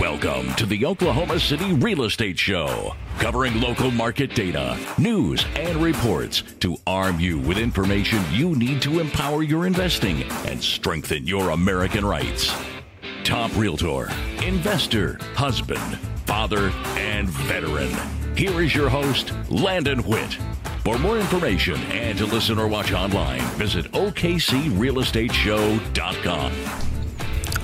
Welcome to the Oklahoma City Real Estate Show, covering local market data, news, and reports to arm you with information you need to empower your investing and strengthen your American rights. Top realtor, investor, husband, father, and veteran. Here is your host, Landon Witt. For more information and to listen or watch online, visit OKCRealEstateShow.com.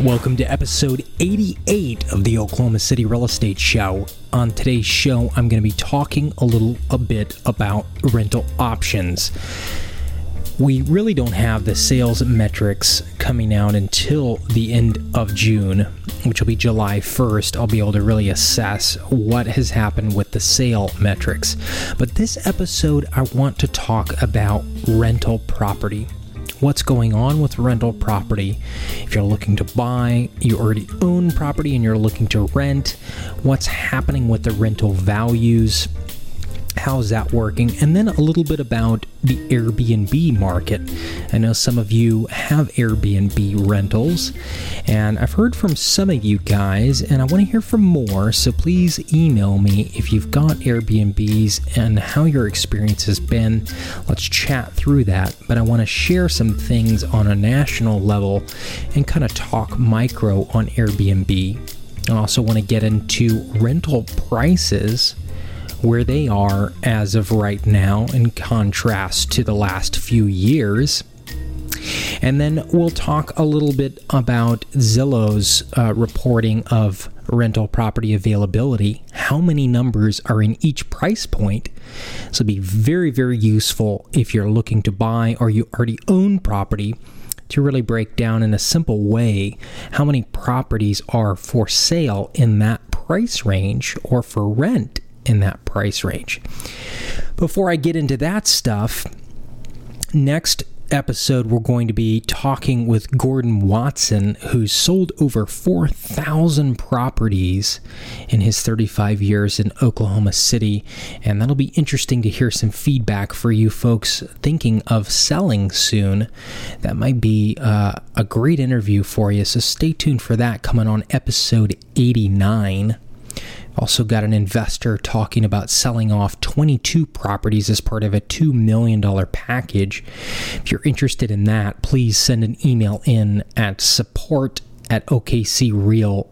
Welcome to episode 88 of the Oklahoma City Real Estate Show. On today's show, I'm going to be talking a little a bit about rental options. We really don't have the sales metrics coming out until the end of June, which will be July 1st. I'll be able to really assess what has happened with the sale metrics. But this episode, I want to talk about rental property what's going on with rental property. If you're looking to buy, you already own property and you're looking to rent, what's happening with the rental values, how's that working, and then a little bit about the Airbnb market. I know some of you have Airbnb rentals, and I've heard from some of you guys, and I want to hear from more. So please email me if you've got Airbnbs and how your experience has been. Let's chat through that. But I want to share some things on a national level and kind of talk micro on Airbnb. I also want to get into rental prices where they are as of right now in contrast to the last few years. And then we'll talk a little bit about Zillow's uh, reporting of rental property availability. How many numbers are in each price point? So, be very, very useful if you're looking to buy or you already own property to really break down in a simple way how many properties are for sale in that price range or for rent in that price range. Before I get into that stuff, next episode, we're going to be talking with Gordon Watson, who's sold over 4,000 properties in his 35 years in Oklahoma City. And that'll be interesting to hear some feedback for you folks thinking of selling soon. That might be uh, a great interview for you. So stay tuned for that coming on episode 89. Also, got an investor talking about selling off 22 properties as part of a $2 million package. If you're interested in that, please send an email in at support at okcreal.com.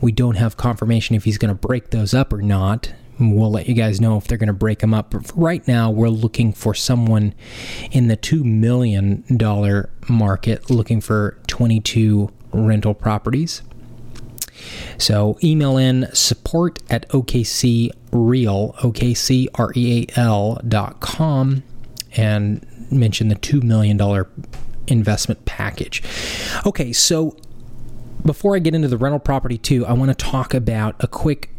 We don't have confirmation if he's going to break those up or not. We'll let you guys know if they're going to break them up. But right now, we're looking for someone in the $2 million market looking for 22 rental properties. So email in support at OKCReal, O-K-C-R-E-A-L dot com and mention the $2 million investment package. Okay, so before I get into the rental property too, I want to talk about a quick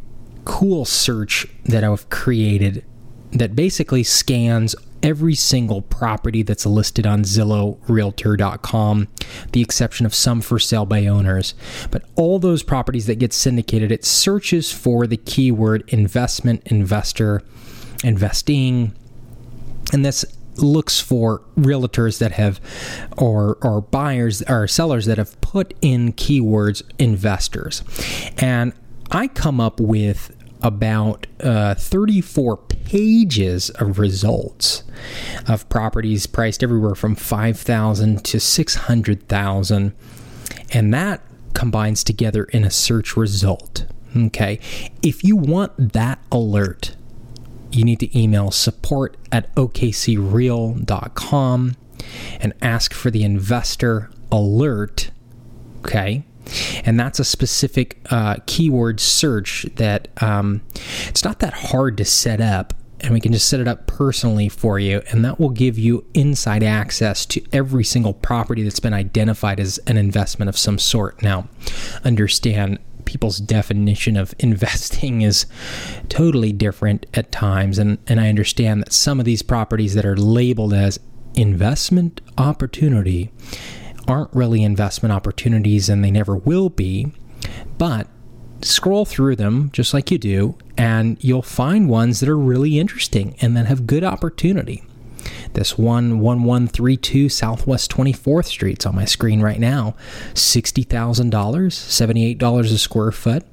cool search that I've created that basically scans every single property that's listed on Zillow, Realtor.com, the exception of some for sale by owners. But all those properties that get syndicated, it searches for the keyword investment, investor, investing, and this looks for realtors that have or or buyers or sellers that have put in keywords investors and i come up with about uh, 34 pages of results of properties priced everywhere from 5,000 to 600,000 and that combines together in a search result. Okay. If you want that alert, you need to email support at okcreal.com and ask for the investor alert. Okay and that's a specific uh, keyword search that um, it's not that hard to set up and we can just set it up personally for you and that will give you inside access to every single property that's been identified as an investment of some sort. Now understand people's definition of investing is totally different at times and, and i understand that some of these properties that are labeled as investment opportunity aren't really investment opportunities and they never will be. But scroll through them just like you do, and you'll find ones that are really interesting and that have good opportunity. This one, 1132 Southwest 24th Street, it's on my screen right now. $60,000, $78 a square foot.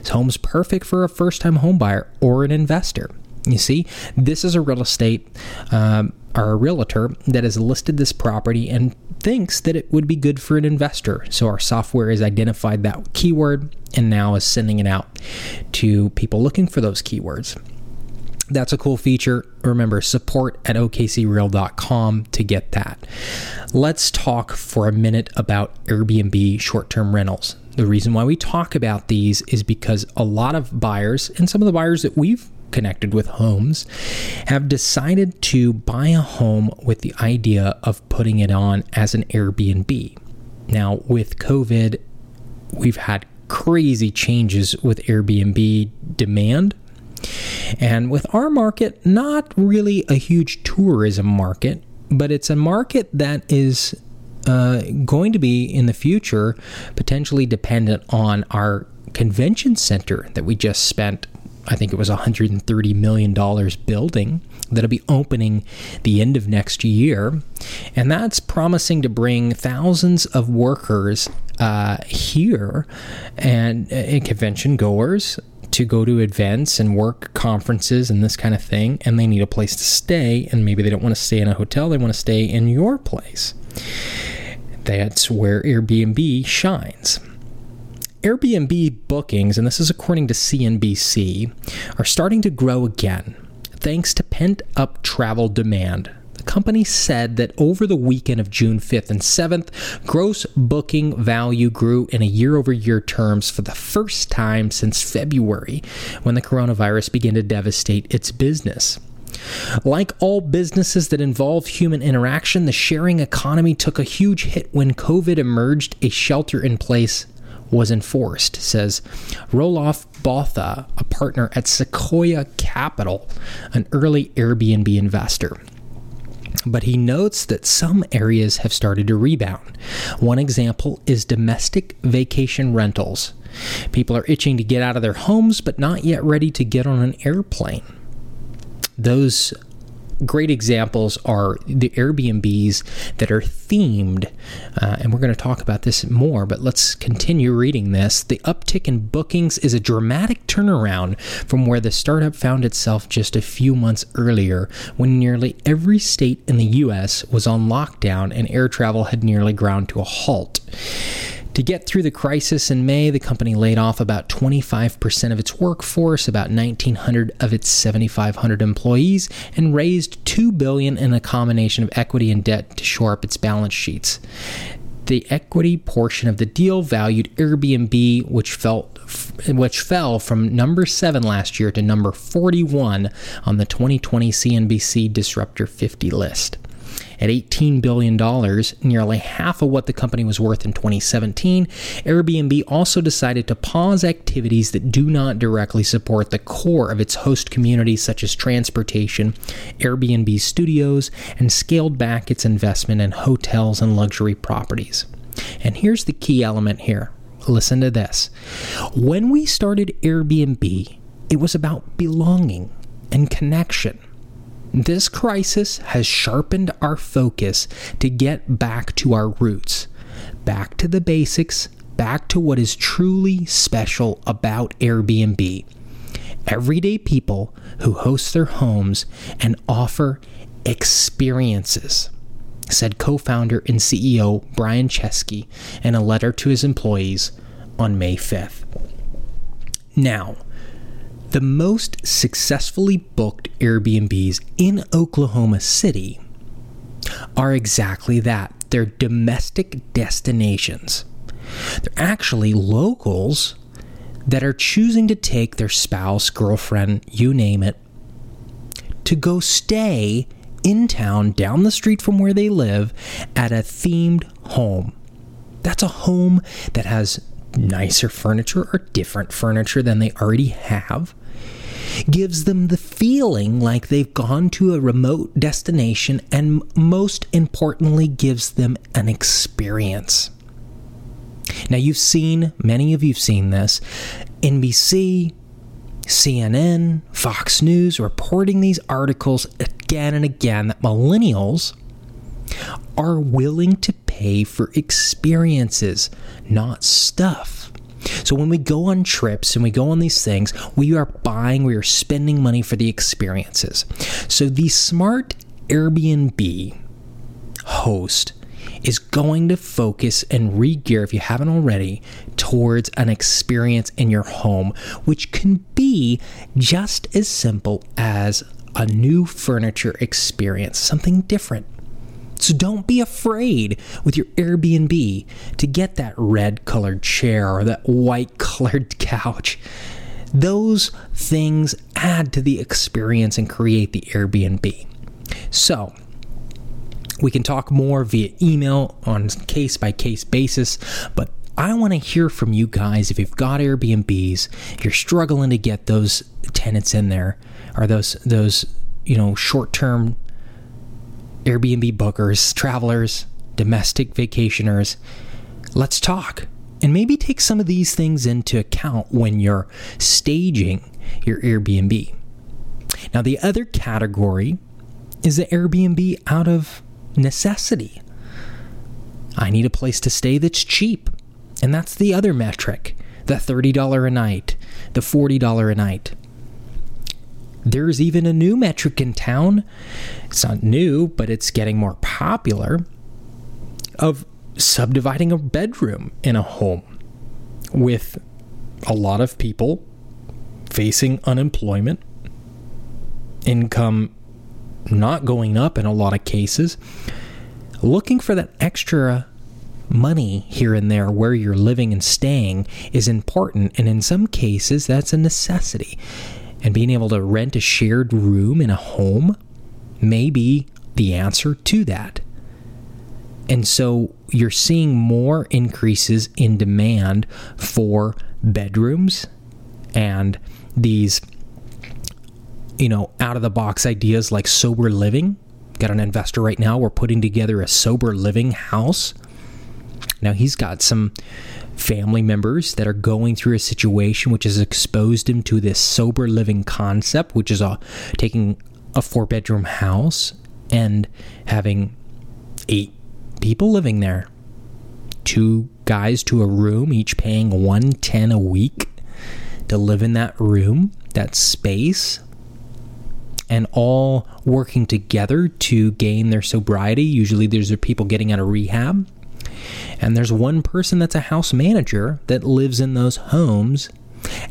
This home's perfect for a first time homebuyer or an investor. You see, this is a real estate um, or a realtor that has listed this property and thinks that it would be good for an investor. So our software has identified that keyword and now is sending it out to people looking for those keywords. That's a cool feature. Remember, support at okcreal.com to get that. Let's talk for a minute about Airbnb short term rentals. The reason why we talk about these is because a lot of buyers, and some of the buyers that we've connected with homes have decided to buy a home with the idea of putting it on as an Airbnb. Now, with COVID, we've had crazy changes with Airbnb demand. And with our market, not really a huge tourism market, but it's a market that is uh, going to be in the future potentially dependent on our convention center that we just spent I think it was $130 million building that'll be opening the end of next year. And that's promising to bring thousands of workers uh, here and uh, convention goers to go to events and work conferences and this kind of thing. And they need a place to stay. And maybe they don't want to stay in a hotel, they want to stay in your place. That's where Airbnb shines. Airbnb bookings, and this is according to CNBC, are starting to grow again thanks to pent up travel demand. The company said that over the weekend of June 5th and 7th, gross booking value grew in a year over year terms for the first time since February when the coronavirus began to devastate its business. Like all businesses that involve human interaction, the sharing economy took a huge hit when COVID emerged a shelter in place was enforced, says Roelof Botha, a partner at Sequoia Capital, an early Airbnb investor. But he notes that some areas have started to rebound. One example is domestic vacation rentals. People are itching to get out of their homes, but not yet ready to get on an airplane. Those great examples are the Airbnbs that are themed, uh, and we're going to talk about this more, but let's continue reading this. The uptick in bookings is a dramatic turnaround from where the startup found itself just a few months earlier when nearly every state in the U.S. was on lockdown and air travel had nearly ground to a halt. To get through the crisis in May, the company laid off about 25% of its workforce, about 1900 of its 7500 employees, and raised 2 billion in a combination of equity and debt to shore up its balance sheets. The equity portion of the deal valued Airbnb, which felt which fell from number 7 last year to number 41 on the 2020 CNBC Disruptor 50 list. At $18 billion, nearly half of what the company was worth in 2017, Airbnb also decided to pause activities that do not directly support the core of its host community, such as transportation, Airbnb studios, and scaled back its investment in hotels and luxury properties. And here's the key element here listen to this. When we started Airbnb, it was about belonging and connection. This crisis has sharpened our focus to get back to our roots, back to the basics, back to what is truly special about Airbnb. Everyday people who host their homes and offer experiences, said co founder and CEO Brian Chesky in a letter to his employees on May 5th. Now, the most successfully booked Airbnbs in Oklahoma City are exactly that. They're domestic destinations. They're actually locals that are choosing to take their spouse, girlfriend, you name it, to go stay in town down the street from where they live at a themed home. That's a home that has nicer furniture or different furniture than they already have gives them the feeling like they've gone to a remote destination and most importantly gives them an experience. Now you've seen many of you've seen this NBC, CNN, Fox News reporting these articles again and again that millennials are willing to pay for experiences, not stuff. So when we go on trips and we go on these things, we are buying, we are spending money for the experiences. So the smart Airbnb host is going to focus and re-gear if you haven't already towards an experience in your home which can be just as simple as a new furniture experience something different so don't be afraid with your Airbnb to get that red colored chair or that white colored couch. Those things add to the experience and create the Airbnb. So, we can talk more via email on case by case basis, but I want to hear from you guys if you've got Airbnbs, you're struggling to get those tenants in there or those those, you know, short-term Airbnb bookers, travelers, domestic vacationers. Let's talk and maybe take some of these things into account when you're staging your Airbnb. Now, the other category is the Airbnb out of necessity. I need a place to stay that's cheap. And that's the other metric the $30 a night, the $40 a night. There's even a new metric in town. It's not new, but it's getting more popular of subdividing a bedroom in a home with a lot of people facing unemployment, income not going up in a lot of cases, looking for that extra money here and there where you're living and staying is important. And in some cases, that's a necessity. And being able to rent a shared room in a home may be the answer to that. And so you're seeing more increases in demand for bedrooms and these you know, out of the box ideas like sober living. Got an investor right now. We're putting together a sober living house. Now, he's got some family members that are going through a situation which has exposed him to this sober living concept, which is a, taking a four bedroom house and having eight people living there. Two guys to a room, each paying 110 a week to live in that room, that space and all working together to gain their sobriety. Usually, these are people getting out of rehab. And there's one person that's a house manager that lives in those homes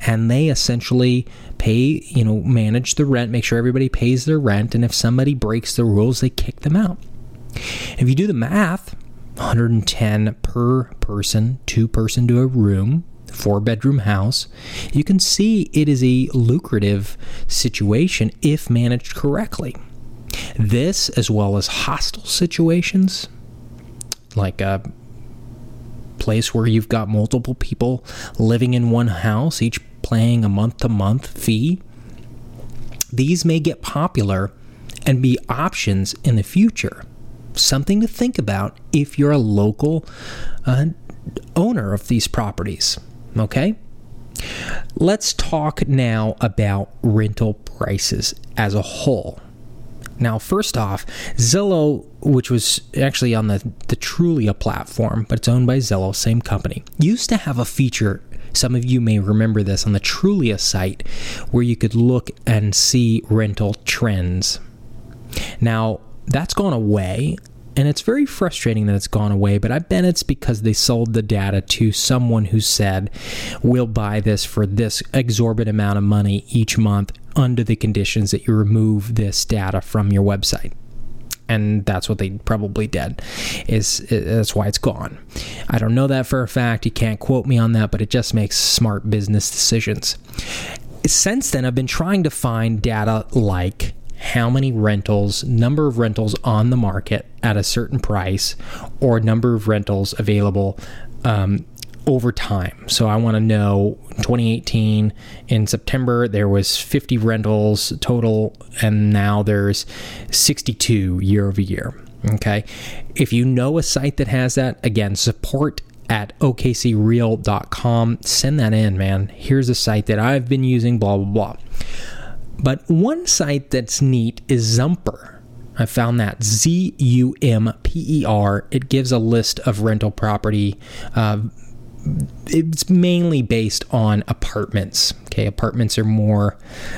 and they essentially pay, you know, manage the rent, make sure everybody pays their rent, and if somebody breaks the rules, they kick them out. If you do the math, 110 per person, two person to a room, four bedroom house, you can see it is a lucrative situation if managed correctly. This, as well as hostile situations, like a place where you've got multiple people living in one house, each paying a month to month fee, these may get popular and be options in the future. Something to think about if you're a local uh, owner of these properties. Okay? Let's talk now about rental prices as a whole. Now, first off, Zillow, which was actually on the, the Trulia platform, but it's owned by Zillow, same company, used to have a feature. Some of you may remember this on the Trulia site where you could look and see rental trends. Now, that's gone away and it's very frustrating that it's gone away, but I bet it's because they sold the data to someone who said, we'll buy this for this exorbitant amount of money each month under the conditions that you remove this data from your website. And that's what they probably did is that's why it's gone. I don't know that for a fact. You can't quote me on that but it just makes smart business decisions. Since then i've been trying to find data like how many rentals, number of rentals on the market at a certain price, or number of rentals available um, over time. So I want to know 2018 in September there was 50 rentals total and now there's 62 year over year. Okay. If you know a site that has that, again, support at okcreal.com. Send that in, man. Here's a site that I've been using, blah, blah, blah. But one site that's neat is Zumper. I found that Z U M P E R. It gives a list of rental property. Uh, it's mainly based on apartments. Okay, apartments are more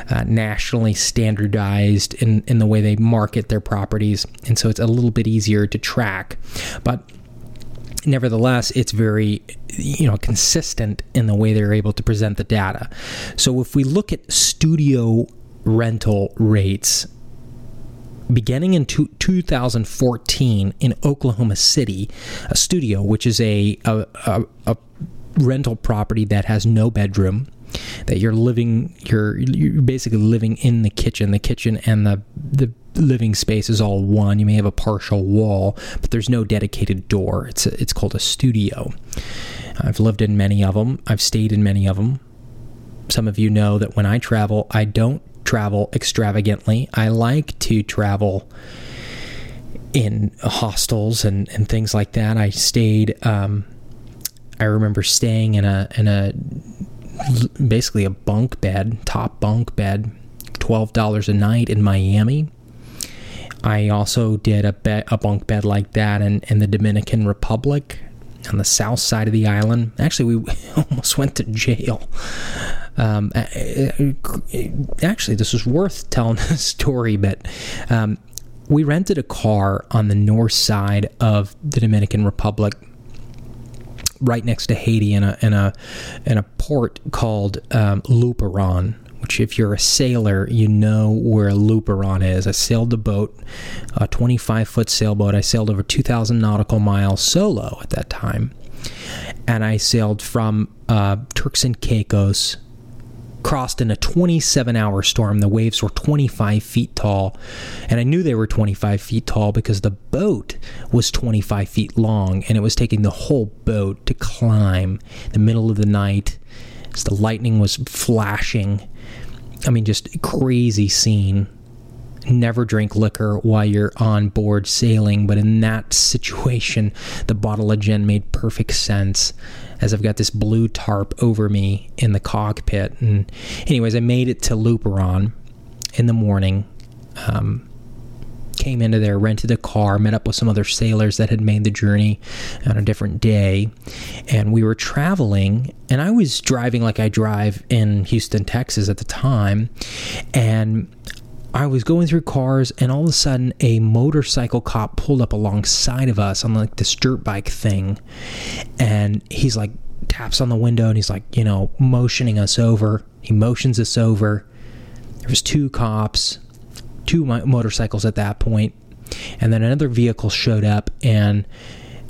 uh, nationally standardized in, in the way they market their properties, and so it's a little bit easier to track. But nevertheless it's very you know consistent in the way they're able to present the data so if we look at studio rental rates beginning in two, 2014 in Oklahoma City, a studio, which is a, a, a, a rental property that has no bedroom that you're living you're you're basically living in the kitchen. The kitchen and the the living space is all one. You may have a partial wall but there's no dedicated door. It's a, it's called a studio. I've lived in many of them i've stayed in many of them some of you know that when i travel i don't travel extravagantly. I like to travel in hostels and, and things like that. I stayed. Um, I remember staying in a in a basically a bunk bed, top bunk bed, twelve dollars a night in Miami. I also did a bed, a bunk bed like that in, in the Dominican Republic on the south side of the island. Actually, we almost went to jail um, actually, this is worth telling the story, but um, we rented a car on the north side of the Dominican Republic, right next to Haiti, in a in a in a port called um, Luperon. Which, if you're a sailor, you know where Luperon is. I sailed the boat, a 25 foot sailboat. I sailed over 2,000 nautical miles solo at that time, and I sailed from uh, Turks and Caicos crossed in a 27 hour storm. The waves were 25 feet tall. And I knew they were 25 feet tall because the boat was 25 feet long and it was taking the whole boat to climb the middle of the night as the lightning was flashing. I mean, just crazy scene. Never drink liquor while you're on board sailing, but in that situation, the bottle of gin made perfect sense as I've got this blue tarp over me in the cockpit. And, anyways, I made it to Luperon in the morning. Um, came into there, rented a car, met up with some other sailors that had made the journey on a different day. And we were traveling, and I was driving like I drive in Houston, Texas at the time. And I was going through cars, and all of a sudden, a motorcycle cop pulled up alongside of us on like this dirt bike thing, and he's like taps on the window, and he's like, you know, motioning us over. He motions us over. There was two cops, two motorcycles at that point, and then another vehicle showed up, and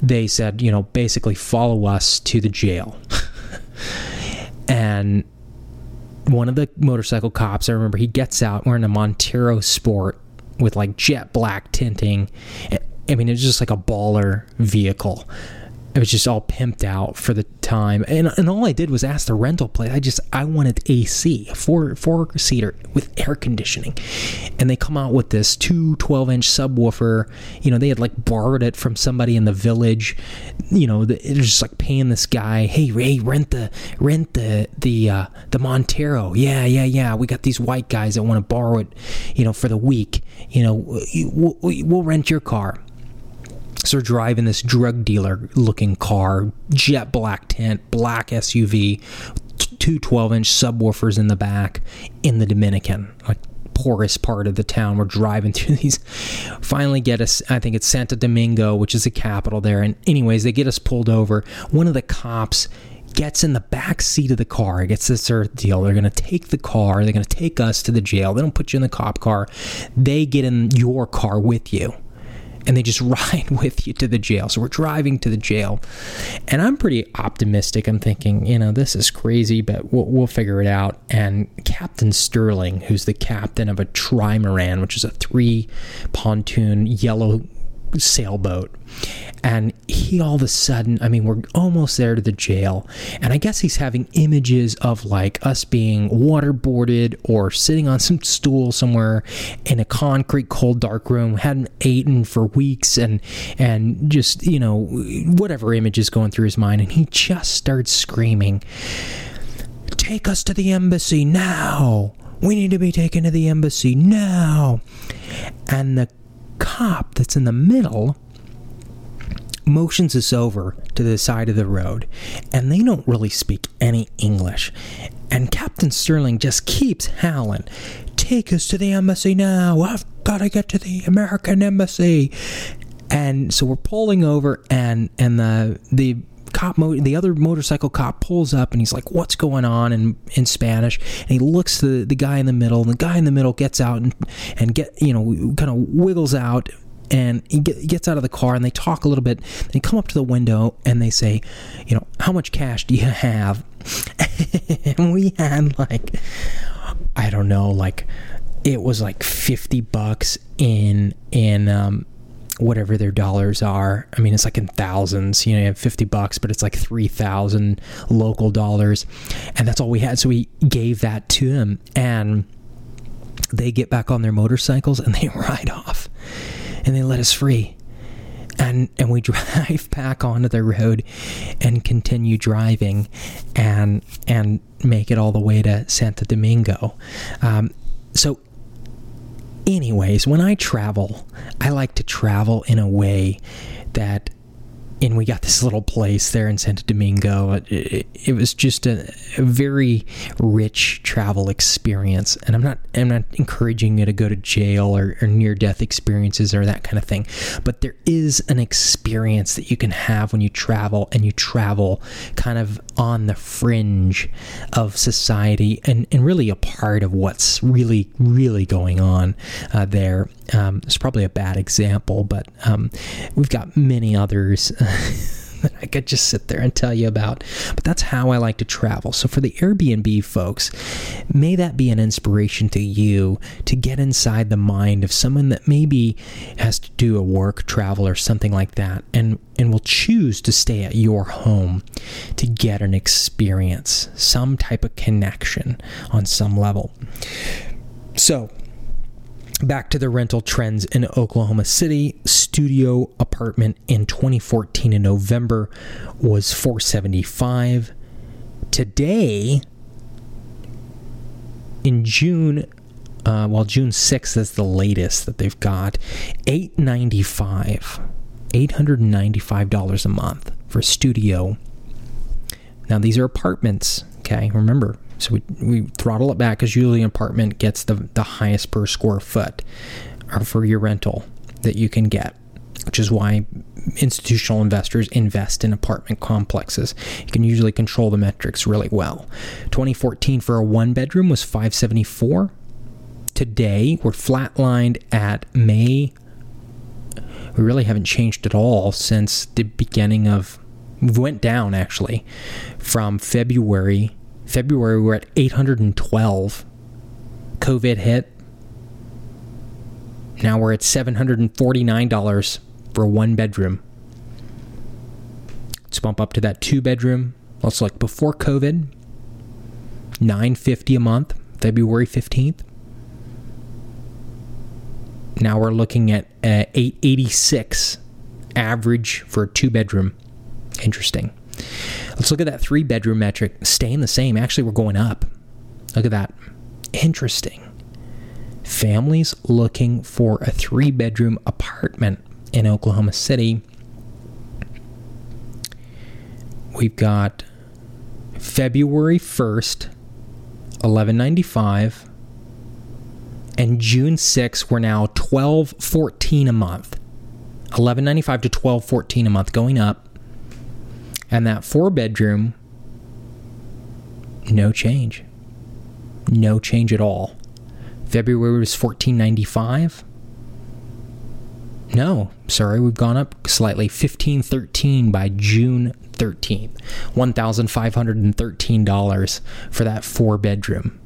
they said, you know, basically follow us to the jail. and one of the motorcycle cops, I remember he gets out wearing a Montero Sport with like jet black tinting. I mean, it's just like a baller vehicle it was just all pimped out for the time. And, and all i did was ask the rental place i just i wanted ac a four four seater with air conditioning. And they come out with this two 12 inch subwoofer. You know they had like borrowed it from somebody in the village. You know it was just like paying this guy hey ray rent the rent the the uh, the montero. Yeah yeah yeah we got these white guys that want to borrow it you know for the week. You know we'll, we'll rent your car so we're driving this drug dealer looking car, jet black tint, black SUV, two 12 inch subwoofers in the back in the Dominican, like poorest part of the town. We're driving through these. Finally, get us. I think it's Santo Domingo, which is the capital there. And anyways, they get us pulled over. One of the cops gets in the back seat of the car. Gets this earth deal. They're going to take the car. They're going to take us to the jail. They don't put you in the cop car. They get in your car with you and they just ride with you to the jail. So we're driving to the jail, and I'm pretty optimistic. I'm thinking, you know, this is crazy, but we'll, we'll figure it out. And Captain Sterling, who's the captain of a trimaran, which is a three pontoon yellow sailboat. And he all of a sudden, I mean, we're almost there to the jail. And I guess he's having images of like us being waterboarded or sitting on some stool somewhere in a concrete, cold, dark room, hadn't eaten for weeks, and and just you know whatever image is going through his mind. And he just starts screaming, "Take us to the embassy now! We need to be taken to the embassy now. And the cop that's in the middle motions us over to the side of the road, and they don't really speak any English. And Captain Sterling just keeps howling, Take us to the embassy now! I've got to get to the American embassy! And so we're pulling over, and and the the cop mo- the other motorcycle cop pulls up and he's like what's going on in in Spanish? And he looks the, the guy in the middle and the guy in the middle gets out and and get you know kind of wiggles out and he, get, gets out of the car and they talk a little bit. They come up to the window and they say you know how much cash do you have? And we had like i don't know like it was like 50 bucks in in um whatever their dollars are. I mean, it's like in thousands. You know, you have 50 bucks, but it's like 3,000 local dollars. And that's all we had. So we gave that to them. And they get back on their motorcycles and they ride off. And they let us free. And, and we drive back onto the road and continue driving and and make it all the way to Santo Domingo. Um, so anyways, when I travel, I like to travel in a way that and we got this little place there in Santo Domingo. It, it, it was just a, a, very rich travel experience, and I'm not I'm not encouraging you to go to jail or, or near death experiences or that kind of thing, but there is an experience that you can have when you travel, and you travel kind of on the fringe of society, and and really a part of what's really really going on uh, there. Um, it's probably a bad example, but um, we've got many others. That I could just sit there and tell you about. But that's how I like to travel. So for the Airbnb folks, may that be an inspiration to you to get inside the mind of someone that maybe has to do a work travel or something like that and and will choose to stay at your home to get an experience, some type of connection on some level. So, back to the rental trends in Oklahoma City. Studio apartment in 2014 in November was 475. Today, in June, uh, well, June 6th is the latest that they've got, 895 $895 a month for studio. Now, these are apartments, okay? Remember, so we, we throttle it back because usually an apartment gets the, the highest per square foot uh, for your rental that you can get, which is why institutional investors invest in apartment complexes. You can usually control the metrics really well. 2014 for a one bedroom was 574. Today we're flatlined at May. We really haven't changed at all since the beginning of we went down actually from February February, we're at 812. COVID hit. Now we're at $749 for one bedroom. Let's bump up to that two bedroom. Let's like before COVID, 950 a month, February 15th. Now we're looking at uh, 886 average for a two bedroom. Interesting. Let's look at that three bedroom metric staying the same. Actually, we're going up. Look at that. Interesting. Families looking for a three bedroom apartment in Oklahoma City. We've got February 1st, 1195 and June 6th we're now 1214 a month. 1195 to 1214 a month going up. And that four bedroom, no change. No change at all. February was 1495. No, sorry, we've gone up slightly. 1513 by June 13th. $1,513 for that four bedroom.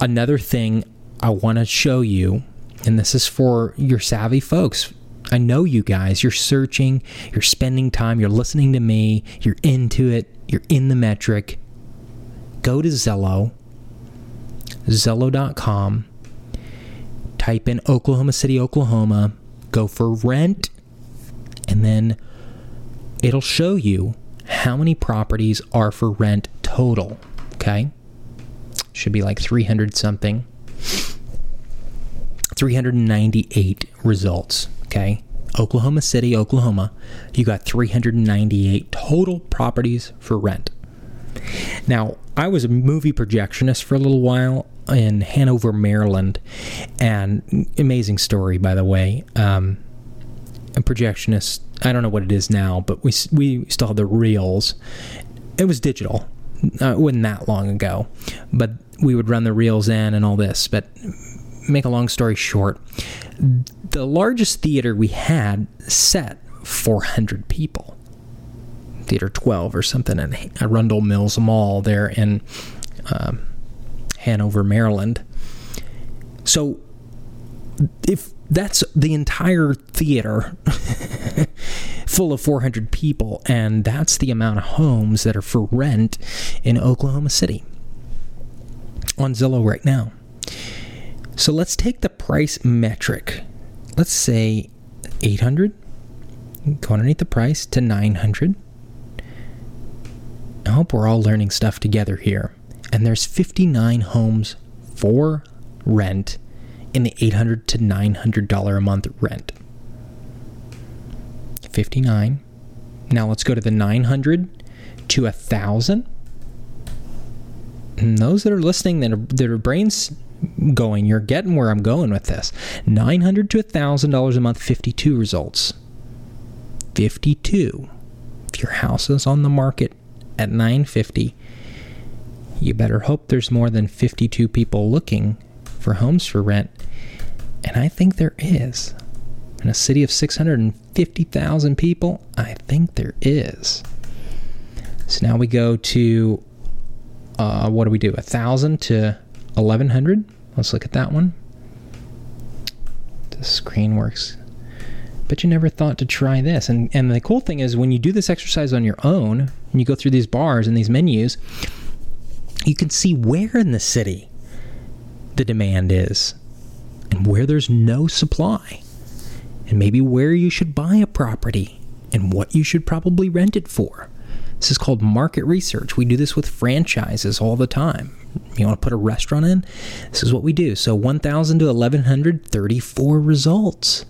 Another thing I want to show you, and this is for your savvy folks, I know you guys. You're searching, you're spending time, you're listening to me, you're into it, you're in the metric. Go to Zillow, Zillow.com, type in Oklahoma City, Oklahoma, go for rent, and then it'll show you how many properties are for rent total. Okay? should be like 300 something. 398 results, okay? Oklahoma City, Oklahoma, you got 398 total properties for rent. Now, I was a movie projectionist for a little while in Hanover, Maryland, and amazing story, by the way. Um, a projectionist, I don't know what it is now, but we we still have the reels. It was digital. Uh, it wasn't that long ago, but we would run the reels in and all this. But make a long story short, the largest theater we had set 400 people. Theater 12 or something at Arundel Mills Mall there in um, Hanover, Maryland. So if that's the entire theater full of 400 people, and that's the amount of homes that are for rent in Oklahoma City on Zillow right now. So let's take the price metric. Let's say 800. Go underneath the price to 900. I hope we're all learning stuff together here. And there's 59 homes for rent in the 800 to 900 dollar a month rent. 59. Now let's go to the 900 to a 1000. And those that are listening that are, that are brains going. You're getting where I'm going with this. Nine hundred to thousand dollars a month, fifty-two results. Fifty-two. If your house is on the market at nine fifty, you better hope there's more than fifty-two people looking for homes for rent. And I think there is. In a city of 650,000 people, I think there is. So now we go to uh, what do we do? A thousand to 1100. Let's look at that one. The screen works. But you never thought to try this. And, and the cool thing is, when you do this exercise on your own, and you go through these bars and these menus, you can see where in the city the demand is and where there's no supply, and maybe where you should buy a property and what you should probably rent it for. This is called market research. We do this with franchises all the time. You want to put a restaurant in? This is what we do. So 1,000 to 1,134 results.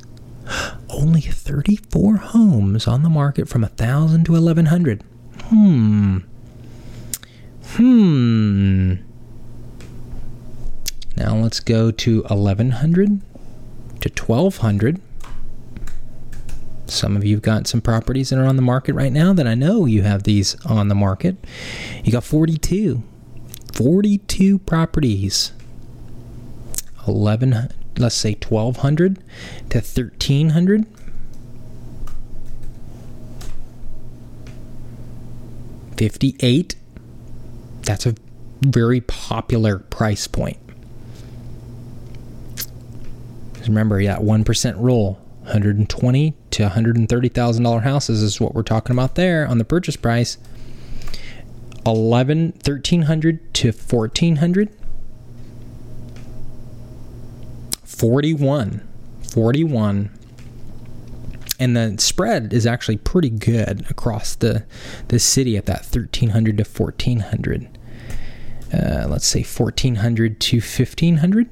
Only 34 homes on the market from 1,000 to 1,100. Hmm. Hmm. Now let's go to 1,100 to 1,200. Some of you have got some properties that are on the market right now that I know you have these on the market. You got 42. 42 properties. 11 let's say 1200 to 1300 58 that's a very popular price point. Remember that 1% rule 120 to 130 thousand dollar houses is what we're talking about there on the purchase price 11 1300 to 1400 41 41 and the spread is actually pretty good across the the city at that 1300 to 1400 uh, let's say 1400 to 1500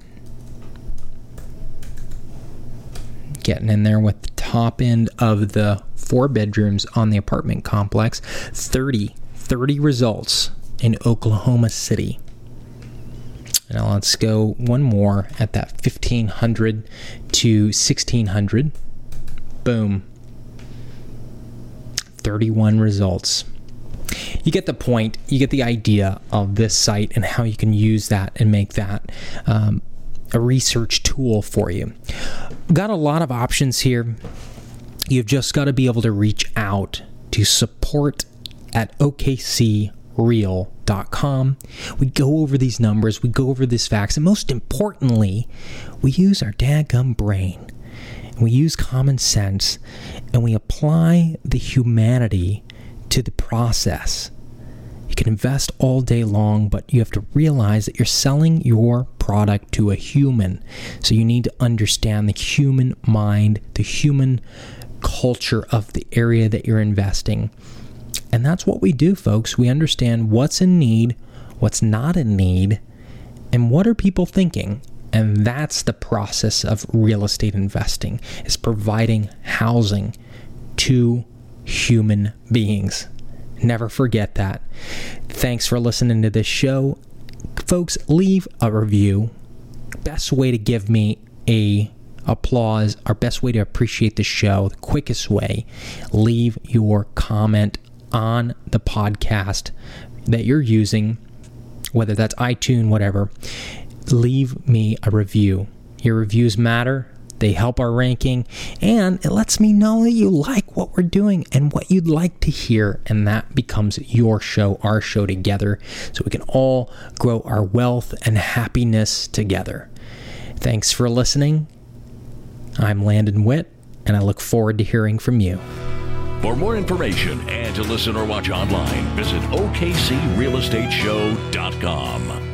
getting in there with the top end of the four bedrooms on the apartment complex 30 30 results in Oklahoma City. Now let's go one more at that 1500 to 1600. Boom. 31 results. You get the point. You get the idea of this site and how you can use that and make that um, a research tool for you. Got a lot of options here. You've just got to be able to reach out to support at okcreal.com. We go over these numbers, we go over these facts, and most importantly, we use our dadgum brain. We use common sense and we apply the humanity to the process. You can invest all day long, but you have to realize that you're selling your product to a human. So you need to understand the human mind, the human culture of the area that you're investing. And that's what we do, folks. We understand what's in need, what's not in need, And what are people thinking? And that's the process of real estate investing is providing housing to human beings. Never forget that. Thanks for listening to this show. Folks, leave a review. Best way to give me a applause, our best way to appreciate the show, the quickest way, leave your comment on the podcast that you're using, whether that's iTunes, whatever. Leave me a review. Your reviews matter. They help our ranking and it lets me know that you like what we're doing and what you'd like to hear. And that becomes your show, our show together, so we can all grow our wealth and happiness together. Thanks for listening. I'm Landon Witt, and I look forward to hearing from you. For more information and to listen or watch online, visit OKCRealEstateShow.com.